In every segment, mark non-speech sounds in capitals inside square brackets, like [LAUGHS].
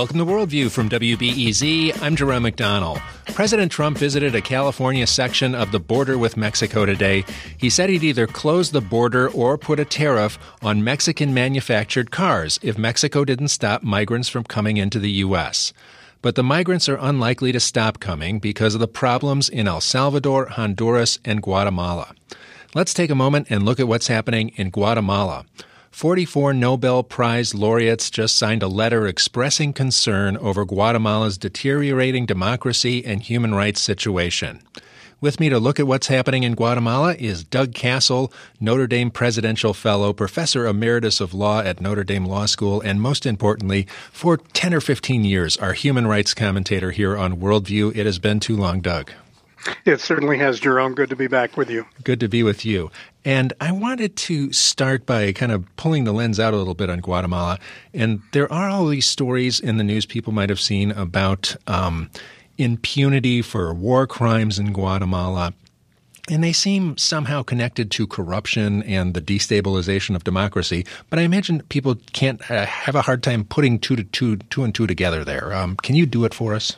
Welcome to Worldview from WBEZ. I'm Jerome McDonnell. President Trump visited a California section of the border with Mexico today. He said he'd either close the border or put a tariff on Mexican manufactured cars if Mexico didn't stop migrants from coming into the U.S. But the migrants are unlikely to stop coming because of the problems in El Salvador, Honduras, and Guatemala. Let's take a moment and look at what's happening in Guatemala. 44 Nobel Prize laureates just signed a letter expressing concern over Guatemala's deteriorating democracy and human rights situation. With me to look at what's happening in Guatemala is Doug Cassel, Notre Dame Presidential Fellow, Professor Emeritus of Law at Notre Dame Law School, and most importantly, for 10 or 15 years, our human rights commentator here on Worldview. It has been too long, Doug. It certainly has, Jerome. Good to be back with you. Good to be with you. And I wanted to start by kind of pulling the lens out a little bit on Guatemala. And there are all these stories in the news people might have seen about um, impunity for war crimes in Guatemala. And they seem somehow connected to corruption and the destabilization of democracy. But I imagine people can't uh, have a hard time putting two to two, two and two together there. Um, can you do it for us?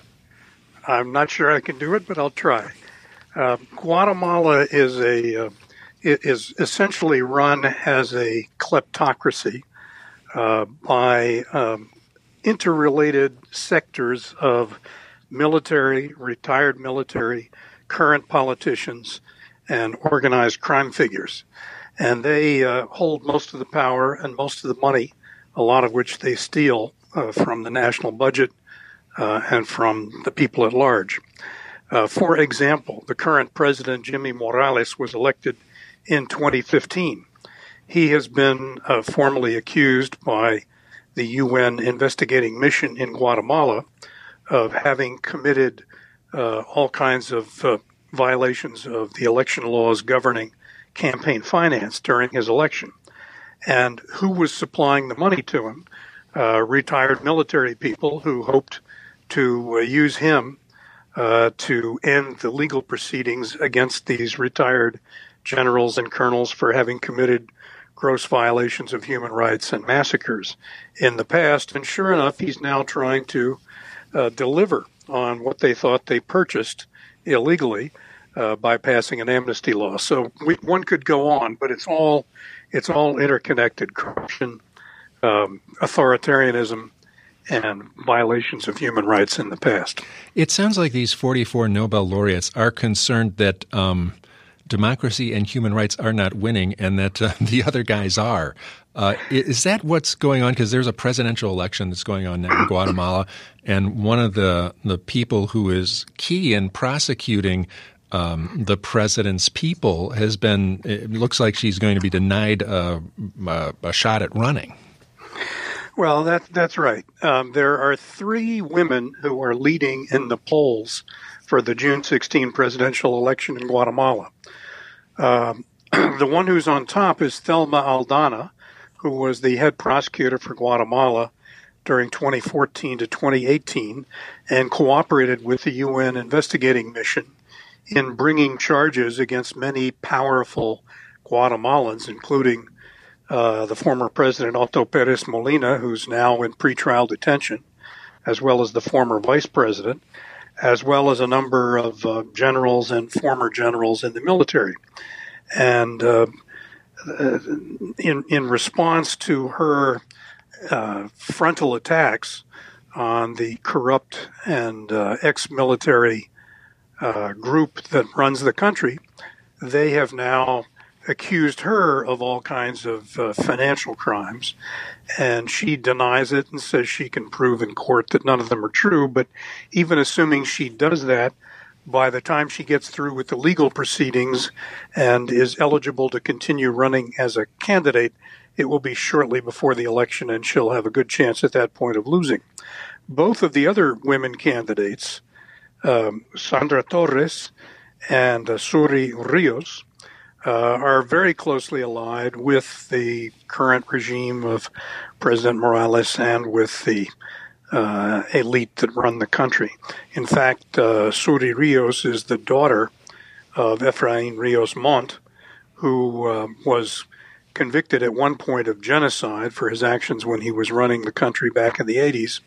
I'm not sure I can do it, but I'll try. Uh, Guatemala is a uh, is essentially run as a kleptocracy uh, by um, interrelated sectors of military, retired military, current politicians, and organized crime figures. And they uh, hold most of the power and most of the money, a lot of which they steal uh, from the national budget uh, and from the people at large. Uh, for example, the current president, Jimmy Morales, was elected in 2015. He has been uh, formally accused by the UN investigating mission in Guatemala of having committed uh, all kinds of uh, violations of the election laws governing campaign finance during his election. And who was supplying the money to him? Uh, retired military people who hoped to uh, use him uh, to end the legal proceedings against these retired generals and colonels for having committed gross violations of human rights and massacres in the past. And sure enough, he's now trying to uh, deliver on what they thought they purchased illegally uh, by passing an amnesty law. So we, one could go on, but it's all it's all interconnected: corruption, um, authoritarianism, and violations of human rights in the past. It sounds like these 44 Nobel laureates are concerned that um, democracy and human rights are not winning and that uh, [LAUGHS] the other guys are. Uh, is that what's going on? Because there's a presidential election that's going on now in Guatemala, and one of the, the people who is key in prosecuting um, the president's people has been, it looks like she's going to be denied a, a, a shot at running. Well, that, that's right. Um, there are three women who are leading in the polls for the June 16 presidential election in Guatemala. Um, [CLEARS THROAT] the one who's on top is Thelma Aldana, who was the head prosecutor for Guatemala during 2014 to 2018 and cooperated with the UN investigating mission in bringing charges against many powerful Guatemalans, including uh, the former president Otto Perez Molina, who's now in pretrial detention, as well as the former vice president, as well as a number of uh, generals and former generals in the military. And uh, uh in in response to her uh, frontal attacks on the corrupt and ex-military group that runs the country, they have now accused her of all kinds of uh, financial crimes, and she denies it and says she can prove in court that none of them are true. But even assuming she does that, by the time she gets through with the legal proceedings and is eligible to continue running as a candidate, it will be shortly before the election, and she'll have a good chance at that point of losing. Both of the other women candidates, um, Sandra Torres and uh, Zury Rios, uh, are very closely allied with the current regime of President Morales and with the uh, elite that run the country. In fact, uh, Zury Rios is the daughter of Efrain Rios Montt, who uh, was convicted at one point of genocide for his actions when he was running the country back in the 80s.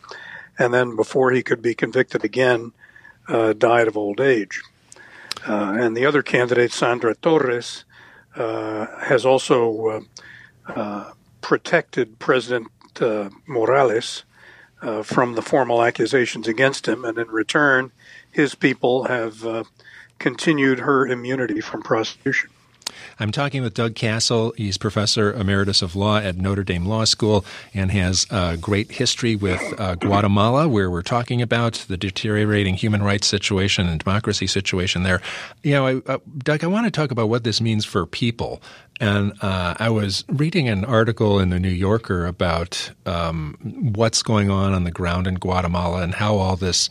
and then before he could be convicted again, uh, died of old age. Uh, and the other candidate, Sandra Torres, uh, has also uh, protected President Morales from the formal accusations against him, and in return, his people have continued her immunity from prosecution. I'm talking with Doug Cassel. He's professor emeritus of law at Notre Dame Law School and has a great history with uh, Guatemala, where we're talking about the deteriorating human rights situation and democracy situation there. You know, I, uh, Doug, I want to talk about what this means for people. And uh, I was reading an article in the New Yorker about um, what's going on on the ground in Guatemala and how all this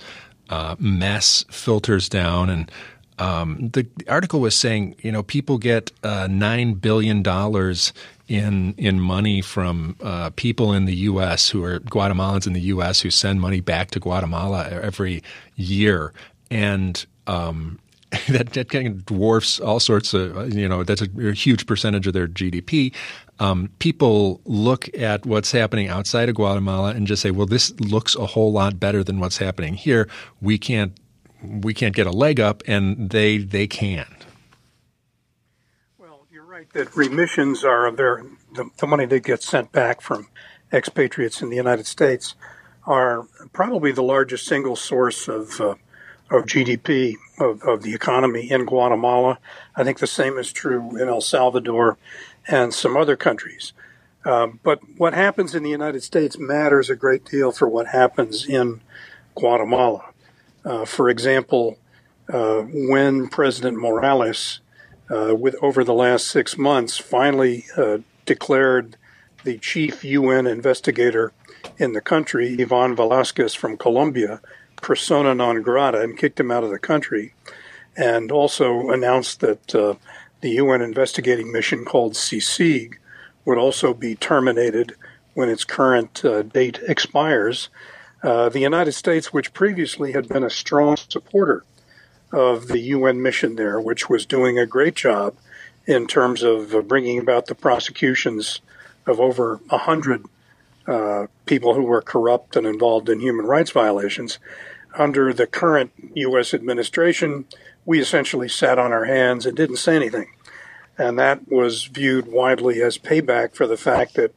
uh, mess filters down and um, the article was saying, you know, people get uh, nine billion dollars in in money from uh, people in the U.S. who are Guatemalans in the U.S. who send money back to Guatemala every year, and um, [LAUGHS] that, that kind of dwarfs all sorts of you know that's a, a huge percentage of their GDP. Um, people look at what's happening outside of Guatemala and just say, well, this looks a whole lot better than what's happening here. We can't we can't get a leg up, and they they can. Well, you're right that remissions are there. The, the money that gets sent back from expatriates in the United States are probably the largest single source of uh, of GDP of, of the economy in Guatemala. I think the same is true in El Salvador and some other countries. Um, but what happens in the United States matters a great deal for what happens in Guatemala. Uh, for example, uh, when President Morales, uh, with over the last six months, finally declared the chief UN investigator in the country, Ivan Velasquez from Colombia, persona non grata and kicked him out of the country, and also announced that uh, the UN investigating mission called CICIG would also be terminated when its current uh, date expires. Uh, the United States, which previously had been a strong supporter of the UN mission there, which was doing a great job in terms of uh, bringing about the prosecutions of over 100 uh, people who were corrupt and involved in human rights violations. Under the current U.S. administration, we essentially sat on our hands and didn't say anything. And that was viewed widely as payback for the fact that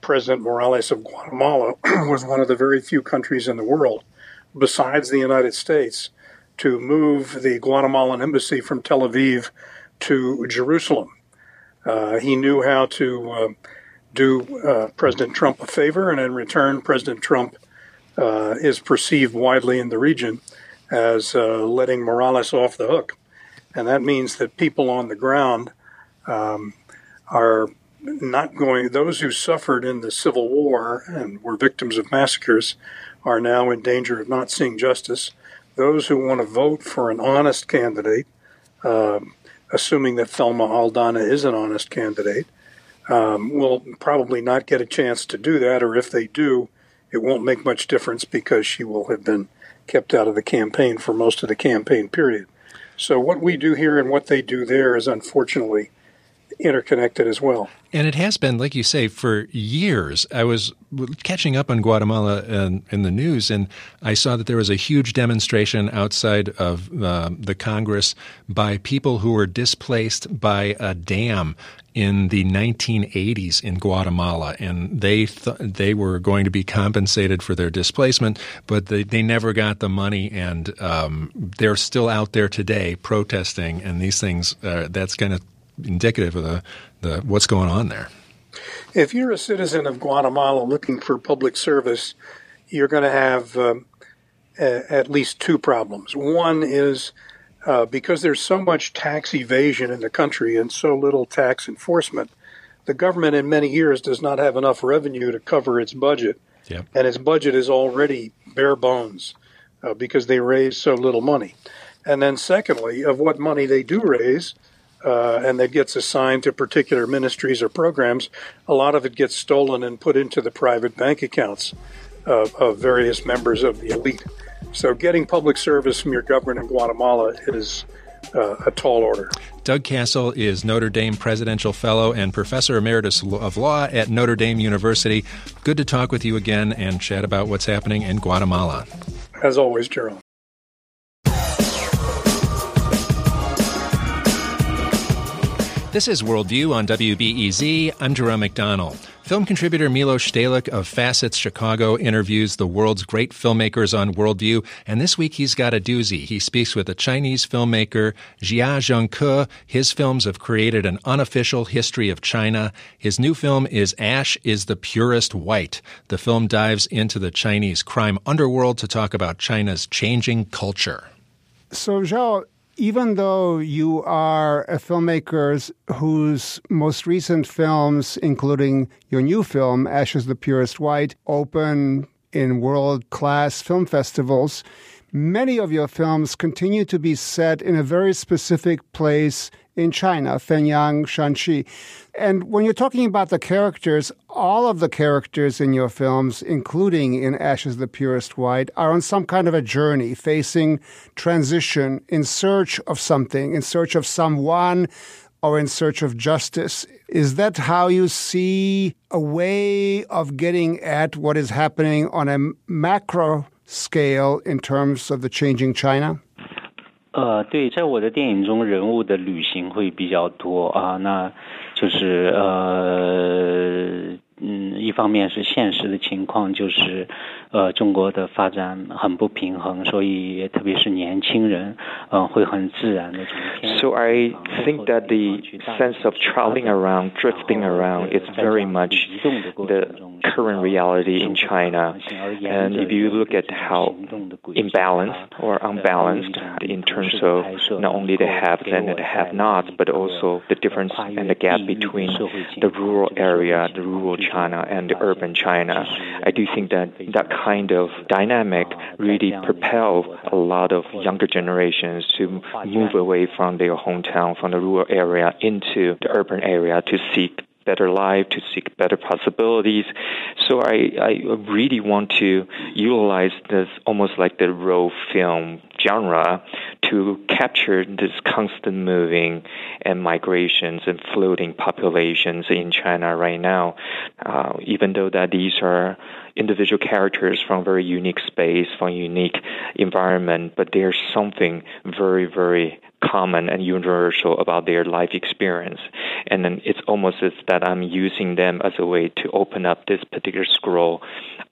President Morales of Guatemala [CLEARS THROAT] was one of the very few countries in the world, besides the United States, to move the Guatemalan embassy from Tel Aviv to Jerusalem. Uh, he knew how to uh, do uh, President Trump a favor, and in return, President Trump uh, is perceived widely in the region as uh, letting Morales off the hook. And that means that people on the ground um, are not going, those who suffered in the Civil War and were victims of massacres are now in danger of not seeing justice. Those who want to vote for an honest candidate, uh, assuming that Thelma Aldana is an honest candidate, um, will probably not get a chance to do that, or if they do, it won't make much difference because she will have been kept out of the campaign for most of the campaign period. So, what we do here and what they do there is unfortunately interconnected as well. And it has been, like you say, for years. I was catching up on Guatemala in, in the news, and I saw that there was a huge demonstration outside of uh, the Congress by people who were displaced by a dam in the 1980s in Guatemala, and they th- they were going to be compensated for their displacement, but they, they never got the money, and um, they're still out there today protesting, and these things uh, that's going of indicative of the, the what's going on there. If you're a citizen of Guatemala looking for public service, you're going to have um, a, at least two problems. One is uh, because there's so much tax evasion in the country and so little tax enforcement, the government in many years does not have enough revenue to cover its budget. Yep. And its budget is already bare bones uh, because they raise so little money. And then, secondly, of what money they do raise, uh, and that gets assigned to particular ministries or programs, a lot of it gets stolen and put into the private bank accounts of, of various members of the elite. So, getting public service from your government in Guatemala is uh, a tall order. Doug Cassel is Notre Dame Presidential Fellow and Professor Emeritus of Law at Notre Dame University. Good to talk with you again and chat about what's happening in Guatemala. As always, Gerald. This is Worldview on WBEZ. I'm Jerome McDonnell. Film contributor Milos Stehlik of Facets Chicago interviews the world's great filmmakers on Worldview, and this week he's got a doozy. He speaks with a Chinese filmmaker, Jia Zhangke. His films have created an unofficial history of China. His new film is Ash is the Purest White. The film dives into the Chinese crime underworld to talk about China's changing culture. So, Zhao, even though you are a filmmaker whose most recent films, including your new film, Ashes the Purest White, open in world class film festivals, many of your films continue to be set in a very specific place in China, Fenyang, Shanxi. And when you're talking about the characters, all of the characters in your films, including in Ashes the Purest White, are on some kind of a journey, facing transition, in search of something, in search of someone, or in search of justice. Is that how you see a way of getting at what is happening on a macro scale in terms of the changing China? 呃，对，在我的电影中，人物的旅行会比较多啊，那就是呃。嗯，一方面是现实的情况，就是呃，中国的发展很不平衡，所以特别是年轻人，嗯，会很自然的从天。So I think that the sense of traveling around, drifting around, is very much the current reality in China. And if you look at how imbalanced or unbalanced in terms of not only the haves and the have-nots, but also the difference and the gap between the rural area, the rural China and urban China. I do think that that kind of dynamic really propel a lot of younger generations to move away from their hometown, from the rural area into the urban area to seek better life, to seek better possibilities. So I, I really want to utilize this almost like the role film genre to capture this constant moving and migrations and floating populations in China right now. Uh, even though that these are individual characters from very unique space, from unique environment, but there's something very, very common and universal about their life experience. And then it's almost as that I'm using them as a way to open up this particular scroll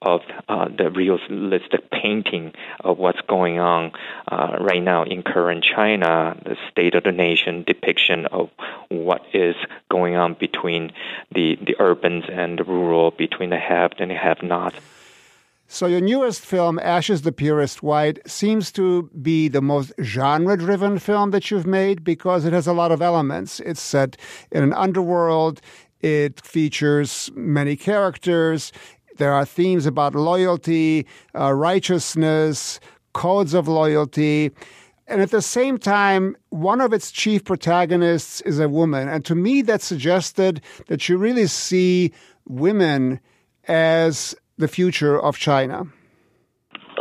of uh, the realistic painting of what's going on uh, right now in current China, the state of the nation depiction of what is going on between the, the urbans and the rural, between the have and the have not. So, your newest film, Ashes the Purest White, seems to be the most genre driven film that you've made because it has a lot of elements. It's set in an underworld, it features many characters, there are themes about loyalty, uh, righteousness, codes of loyalty. And at the same time, one of its chief protagonists is a woman. And to me, that suggested that you really see women as the future of China?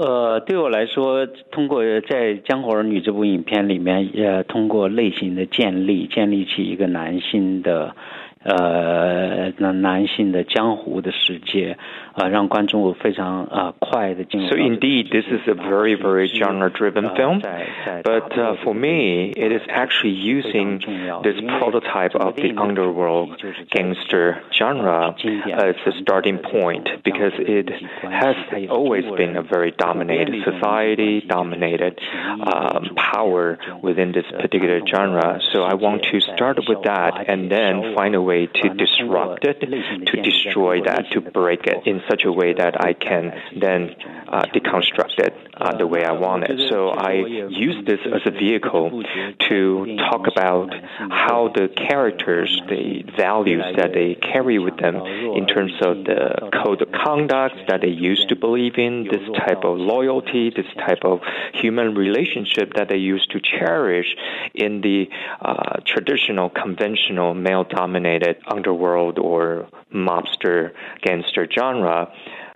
呃，对我来说，通过在《江湖儿女》这部影片里面，呃，通过类型的建立，建立起一个男性的 呃，那男性的江湖的世界，啊，让观众非常啊快的进入。So indeed, this is a very very genre-driven film, but uh, for me, it is actually using this prototype of the underworld gangster genre as a starting point because it has always been a very dominated society, dominated um, power within this particular genre. So I want to start with that and then find a way to disrupt it, to destroy that, to break it in such a way that I can then uh, deconstruct it uh, the way I want it. So I use this as a vehicle to talk about how the characters, the values that they carry with them in terms of the code of conduct that they used to believe in, this type of loyalty, this type of human relationship that they used to cherish in the uh, traditional, conventional, male dominated underworld or mobster gangster genre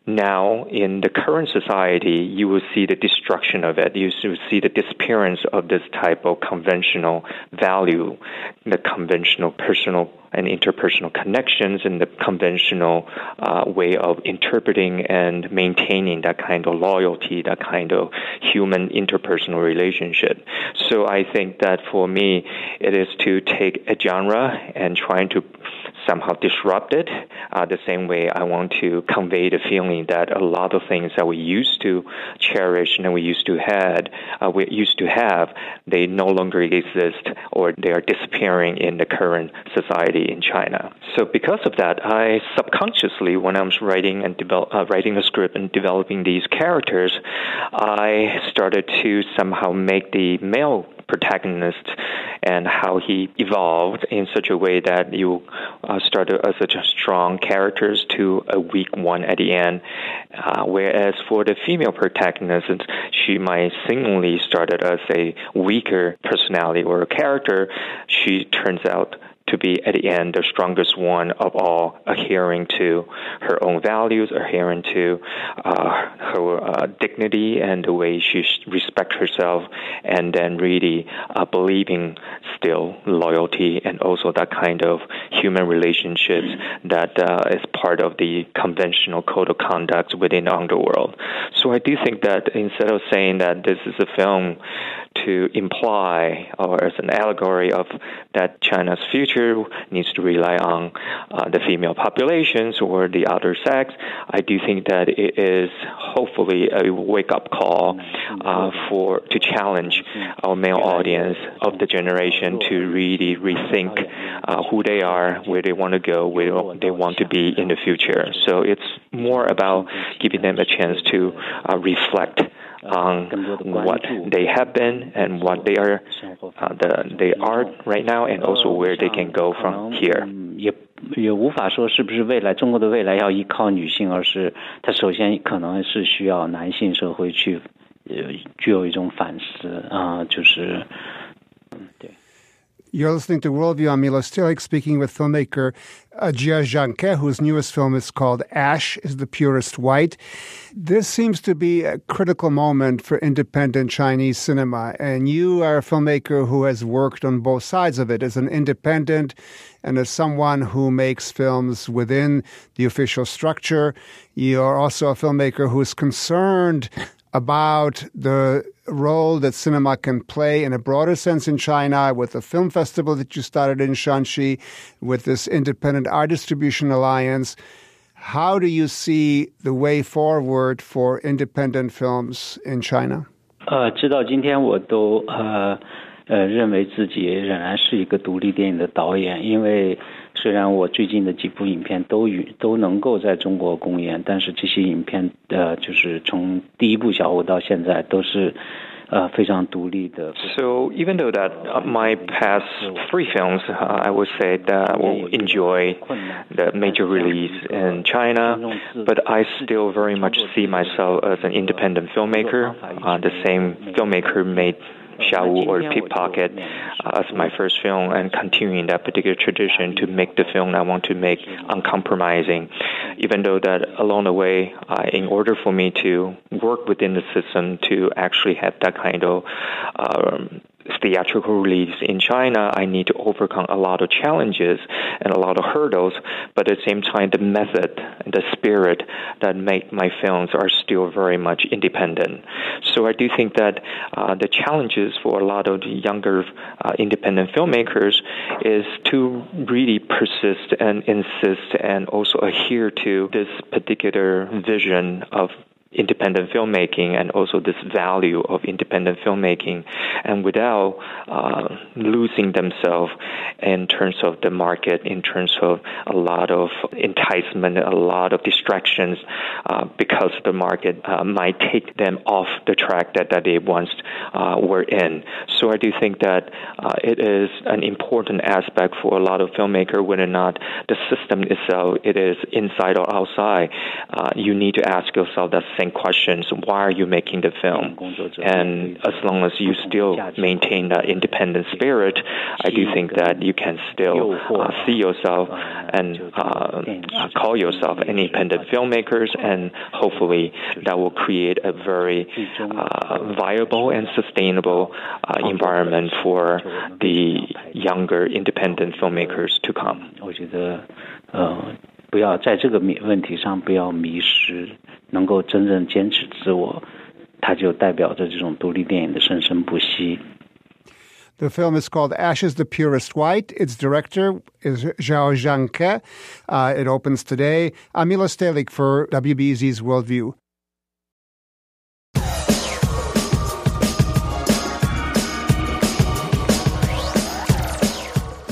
now in the current society, you will see the destruction of it. You will see the disappearance of this type of conventional value, the conventional personal and interpersonal connections, and the conventional uh, way of interpreting and maintaining that kind of loyalty, that kind of human interpersonal relationship. So I think that for me, it is to take a genre and trying to somehow disrupted. Uh, the same way I want to convey the feeling that a lot of things that we used to cherish and we used to had, uh, we used to have, they no longer exist or they are disappearing in the current society in China. So because of that, I subconsciously, when I was writing and develop, uh, writing a script and developing these characters, I started to somehow make the male protagonist and how he evolved in such a way that you uh, started as such strong characters to a weak one at the end. Uh, whereas for the female protagonist, she might seemingly started as a weaker personality or a character. She turns out to be at the end the strongest one of all, adhering to her own values, adhering to uh, her uh, dignity and the way she respects herself, and then really uh, believing still loyalty and also that kind of human relationships that uh, is part of the conventional code of conduct within the underworld. So I do think that instead of saying that this is a film to imply or as an allegory of that China's future needs to rely on uh, the female populations or the other sex. I do think that it is hopefully a wake up call uh, for to challenge our male audience of the generation to really rethink uh, who they are, where they want to go, where they want to be in the future. So it's more about giving them a chance to uh, reflect on what they have been and what they are uh, the, they are right now, and also where they can go from here. 也也无法说是不是未来中国的未来要依靠女性，而是它首先可能是需要男性社会去呃具有一种反思啊、呃，就是嗯对。 you're listening to Worldview. I'm Milo Stehlik speaking with filmmaker uh, Jia Zhangke, whose newest film is called Ash is the Purest White. This seems to be a critical moment for independent Chinese cinema. And you are a filmmaker who has worked on both sides of it as an independent and as someone who makes films within the official structure. You are also a filmmaker who is concerned about the role that cinema can play in a broader sense in China with the film festival that you started in Shanxi, with this independent art distribution alliance. How do you see the way forward for independent films in China? 呃，直到今天我都呃呃认为自己仍然是一个独立电影的导演，因为 虽然我最近的几部影片都与都能够在中国公演，但是这些影片的，就是从第一部小五到现在都是。uh, so even though that uh, my past three films, uh, I would say that will enjoy the major release in China, but I still very much see myself as an independent filmmaker. Uh, the same filmmaker made Xiao Wu Pickpocket as my first film and continuing that particular tradition to make the film I want to make uncompromising. Even though that along the way, uh, in order for me to work within the system to actually have that kind of um, theatrical release in China, I need to overcome a lot of challenges and a lot of hurdles. But at the same time, the method and the spirit that make my films are still very much independent. So I do think that uh, the challenges for a lot of the younger uh, independent filmmakers is to really persist and insist and also adhere to this particular vision of independent filmmaking and also this value of independent filmmaking, and without uh, losing themselves in terms of the market, in terms of a lot of enticement, a lot of distractions, uh, because the market uh, might take them off the track that, that they once uh, were in. So I do think that uh, it is an important aspect for a lot of filmmakers, whether or not the system itself it is inside or outside. Uh, you need to ask yourself that same questions. Why are you making the film? And as long as you still maintain that independent spirit, I do think that you can still uh, see yourself and uh, call yourself independent filmmakers, and hopefully that will create a very uh, viable and sustainable uh, environment for the younger independent filmmakers to come. The film is called Ashes the Purest White. Its director is Jia Zhangke. Uh, it opens today. I'm Stehlik for WBEZ's Worldview.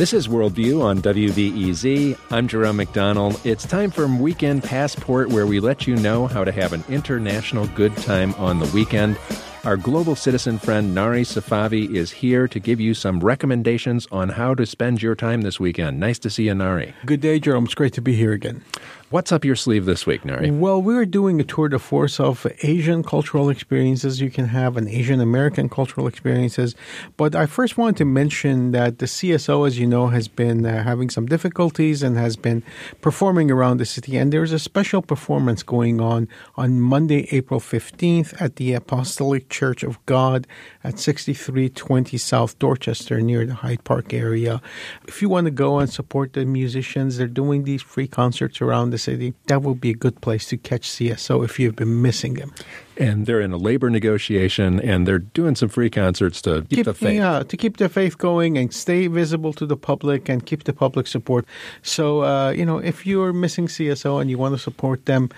This is Worldview on WBEZ. I'm Jerome McDonnell. It's time for Weekend Passport, where we let you know how to have an international good time on the weekend. Our global citizen friend Nari Safavi is here to give you some recommendations on how to spend your time this weekend. Nice to see you, Nari. Good day, Jerome. It's great to be here again. What's up your sleeve this week, Nari? Well, we're doing a tour de force of Asian cultural experiences you can have and Asian American cultural experiences. But I first want to mention that the CSO, as you know, has been uh, having some difficulties and has been performing around the city. And there's a special performance going on on Monday, April 15th at the Apostolic Church of God at 6320 South Dorchester near the Hyde Park area. If you want to go and support the musicians, they're doing these free concerts around the city, that would be a good place to catch CSO if you've been missing him. And they're in a labor negotiation, and they're doing some free concerts to keep, keep the faith. Yeah, to keep the faith going and stay visible to the public and keep the public support. So, uh, you know, if you're missing CSO and you want to support them,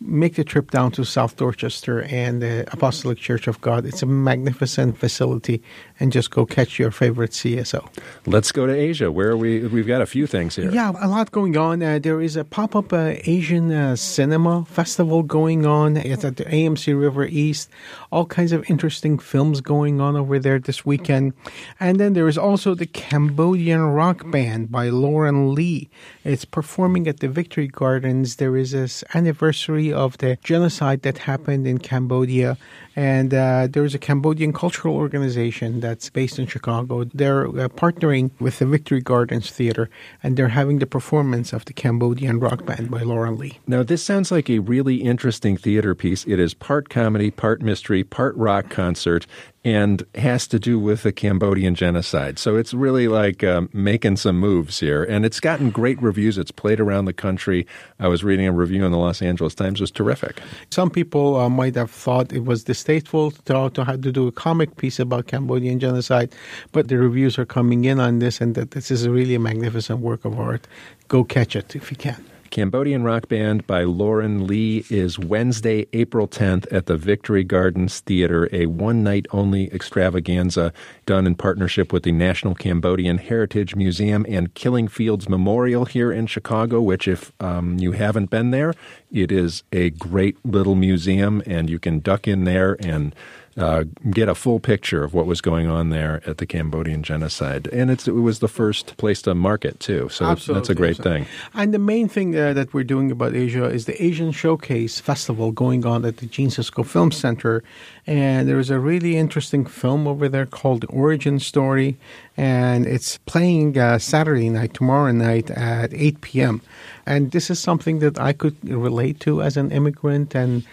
make the trip down to South Dorchester and the Apostolic Church of God. It's a magnificent facility, and just go catch your favorite CSO. Let's go to Asia, where we we've got a few things here. Yeah, a lot going on. Uh, there is a pop up uh, Asian uh, cinema festival going on. It's at the AMC River East. All kinds of interesting films going on over there this weekend, and then there is also the Cambodian rock band by Lauren Yee. It's performing at the Victory Gardens. There is this anniversary of the genocide that happened in Cambodia. And uh, there's a Cambodian cultural organization that's based in Chicago. They're uh, partnering with the Victory Gardens Theater, and they're having the performance of the Cambodian rock band by Lauren Yee. Now, this sounds like a really interesting theater piece. It is part comedy, part mystery, part rock concert, and has to do with the Cambodian genocide. So it's really like um, making some moves here, and it's gotten great reviews. It's played around the country. I was reading a review in the Los Angeles Times; it was terrific. Some people uh, might have thought it was distasteful to, to have to do a comic piece about Cambodian genocide, but the reviews are coming in on this, and that this is really a magnificent work of art. Go catch it if you can. Cambodian Rock Band by Lauren Yee is Wednesday, April 10th at the Victory Gardens Theater, a one night only extravaganza done in partnership with the National Cambodian Heritage Museum and Killing Fields Memorial here in Chicago, which, if um, you haven't been there, it is a great little museum and you can duck in there and uh, get a full picture of what was going on there at the Cambodian genocide. And it was the first place to market, too. So Absolutely. that's a great thing. And the main thing uh, that we're doing about Asia is the Asian Showcase Festival going on at the Gene Siskel Film Center. And there's a really interesting film over there called Origin Story. And it's playing uh, Saturday night, tomorrow night at 8 p.m. And this is something that I could relate to as an immigrant and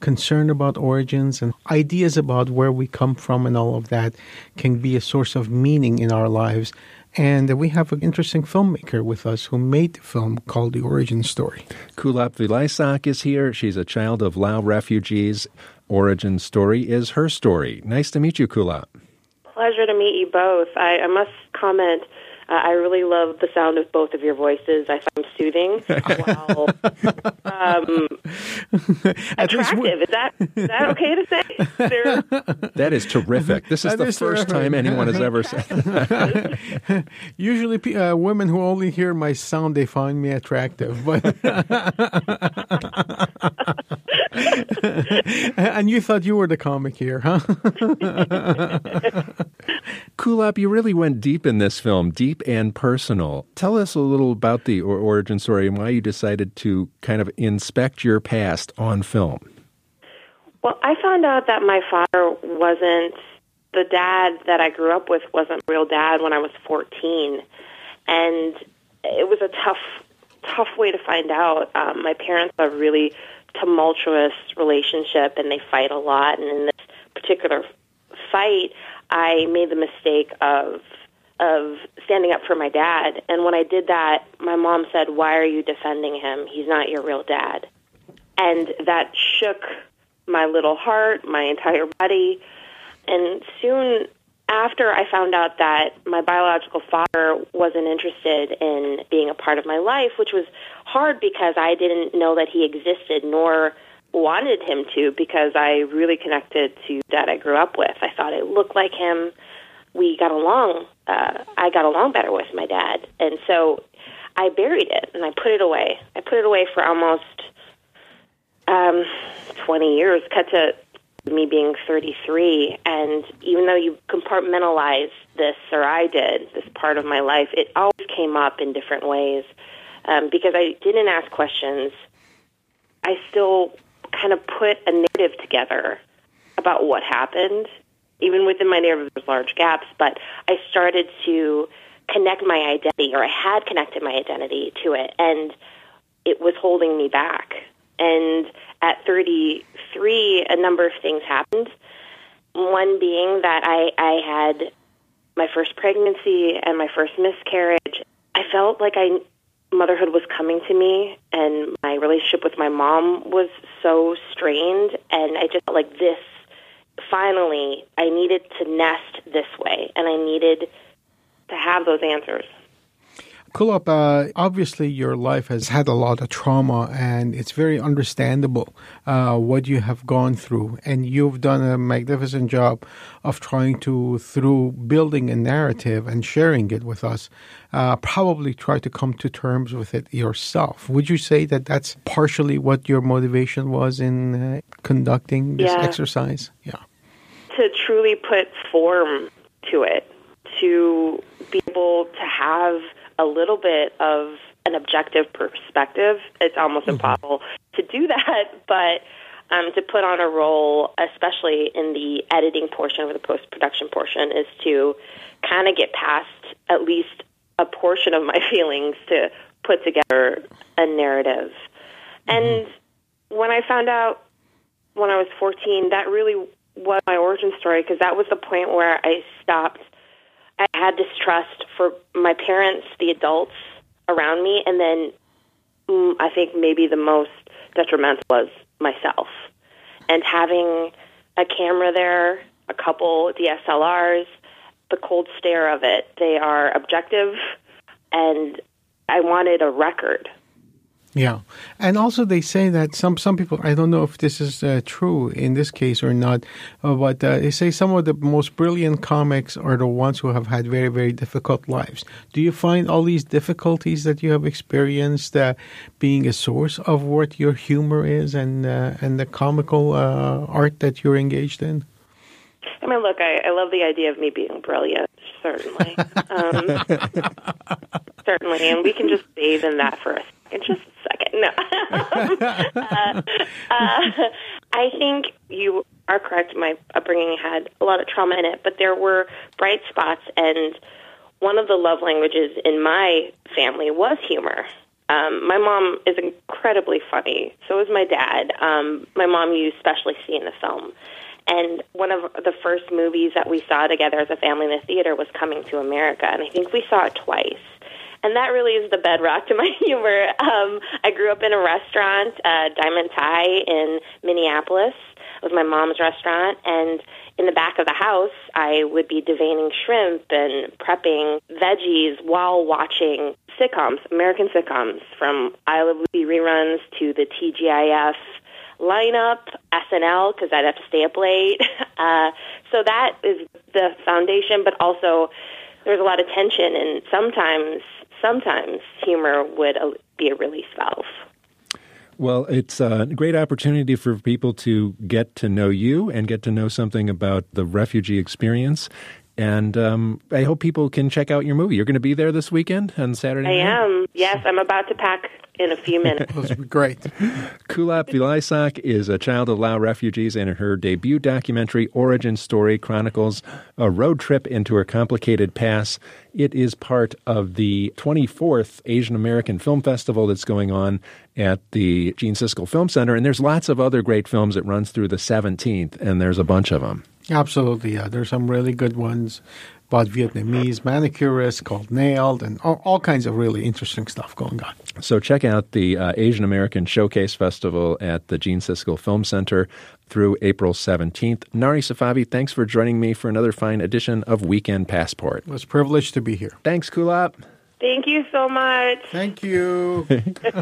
concern about origins and ideas about where we come from and all of that can be a source of meaning in our lives. And we have an interesting filmmaker with us who made the film called The Origin Story. Kulap Vilaysack is here. She's a child of Lao refugees. Origin Story is her story. Nice to meet you, Kulap. Pleasure to meet you both. I, I must comment uh, I really love the sound of both of your voices. I find soothing [LAUGHS] while um, attractive. Is that is that okay to say? [LAUGHS] that is terrific. This is that the is first terrific. time anyone has ever said that. [LAUGHS] Usually, uh, women who only hear my sound they find me attractive, but and you thought you were the comic here, huh? Kulap, you really went deep in this film, deep and personal. Tell us a little about the origin story and why you decided to kind of inspect your past on film. Well, I found out that my father wasn't the dad that I grew up with wasn't real dad when I was 14, and it was a tough, tough way to find out. Um, my parents have a really tumultuous relationship, and they fight a lot. And in this particular fight, I made the mistake of of standing up for my dad. And when I did that, my mom said, "Why are you defending him? He's not your real dad." And that shook my little heart, my entire body. And soon after I found out that my biological father wasn't interested in being a part of my life, which was hard because I didn't know that he existed nor wanted him to because I really connected to dad I grew up with. I thought it looked like him. We got along. Uh, I got along better with my dad, and so I buried it and I put it away. I put it away for almost um, 20 years. Cut to me being 33, and even though you compartmentalize this, or I did, this part of my life, it always came up in different ways. Um, because I didn't ask questions, I still kind of put a narrative together about what happened. Even within my narrative, there's large gaps, but I started to connect my identity, or I had connected my identity to it, and it was holding me back. And at 33, a number of things happened. One being that I, I had my first pregnancy and my first miscarriage. I felt like I motherhood was coming to me and my relationship with my mom was so strained and I just felt like this finally I needed to nest this way and I needed to have those answers. Kulap, uh, obviously your life has had a lot of trauma, and it's very understandable uh, what you have gone through. And you've done a magnificent job of trying to, through building a narrative and sharing it with us, uh, probably try to come to terms with it yourself. Would you say that that's partially what your motivation was in uh, conducting this yeah. exercise? Yeah. To truly put form to it, to be able to have a little bit of an objective perspective. It's almost mm-hmm. impossible to do [LAUGHS] that, but um, to put on a role, especially in the editing portion or the post production portion, is to kind of get past at least a portion of my [LAUGHS] feelings to put together a narrative. Mm-hmm. And when I found out when I was 14, that really was my origin story because that was the point where I stopped I had distrust for my parents, the adults around me, and then mm, I think maybe the most detrimental was myself. And having a camera there, a couple DSLRs, the cold stare of it, they are objective, and I wanted a record yeah, and also they say that some some people I don't know if this is uh, true in this case or not, uh, but uh, they say some of the most brilliant comics are the ones who have had very very difficult lives. Do you find all these difficulties that you have experienced uh, being a source of what your humor is and uh, and the comical uh, art that you're engaged in? I mean, look, I, I love the idea of me being brilliant, certainly, um, [LAUGHS] certainly, and we can just bathe in that for a just a second. No. [LAUGHS] uh, uh, I think you are correct. My upbringing had a lot of trauma in it, but there were bright spots, and one of the love languages in my family was humor. Um, my mom is incredibly funny. So is my dad. Um, my mom you especially see in the film. And one of the first movies that we saw together as a family in the theater was Coming to America, and I think we saw it twice and that really is the bedrock to my [LAUGHS] humor. Um, I grew up in a restaurant, uh, Diamond Thai in Minneapolis. It was my mom's restaurant, and in the back of the house, I would be deveining shrimp and prepping veggies while watching sitcoms, American sitcoms, from I Love Lucy reruns to the TGIF lineup, SNL, because I'd have to stay up late. [LAUGHS] Uh, so that is the foundation, but also there's a lot of tension, and sometimes sometimes humor would be a release valve. Well, it's a great opportunity for people to get to know you and get to know something about the refugee experience. And um, I hope people can check out your movie. You're going to be there this weekend on Saturday. I night? am. Yes, I'm about to pack in a few minutes. [LAUGHS] Those would be great. Kulap Vilaysack is a child of Lao refugees, and her debut documentary, Origin Story, chronicles a road trip into her complicated past. It is part of the 24th Asian American Film Festival that's going on at the Gene Siskel Film Center, and there's lots of other great films. It runs through the 17th, and there's a bunch of them. Absolutely, yeah. There's some really good ones about Vietnamese manicurists called Nailed and all, all, kinds of really interesting stuff going on. So check out the uh, Asian American Showcase Festival at the Gene Siskel Film Center through April 17th. Nari Safavi, thanks for joining me for another fine edition of Weekend Passport. It was a privilege to be here. Thanks, Kulap. Thank you so much. Thank you. [LAUGHS]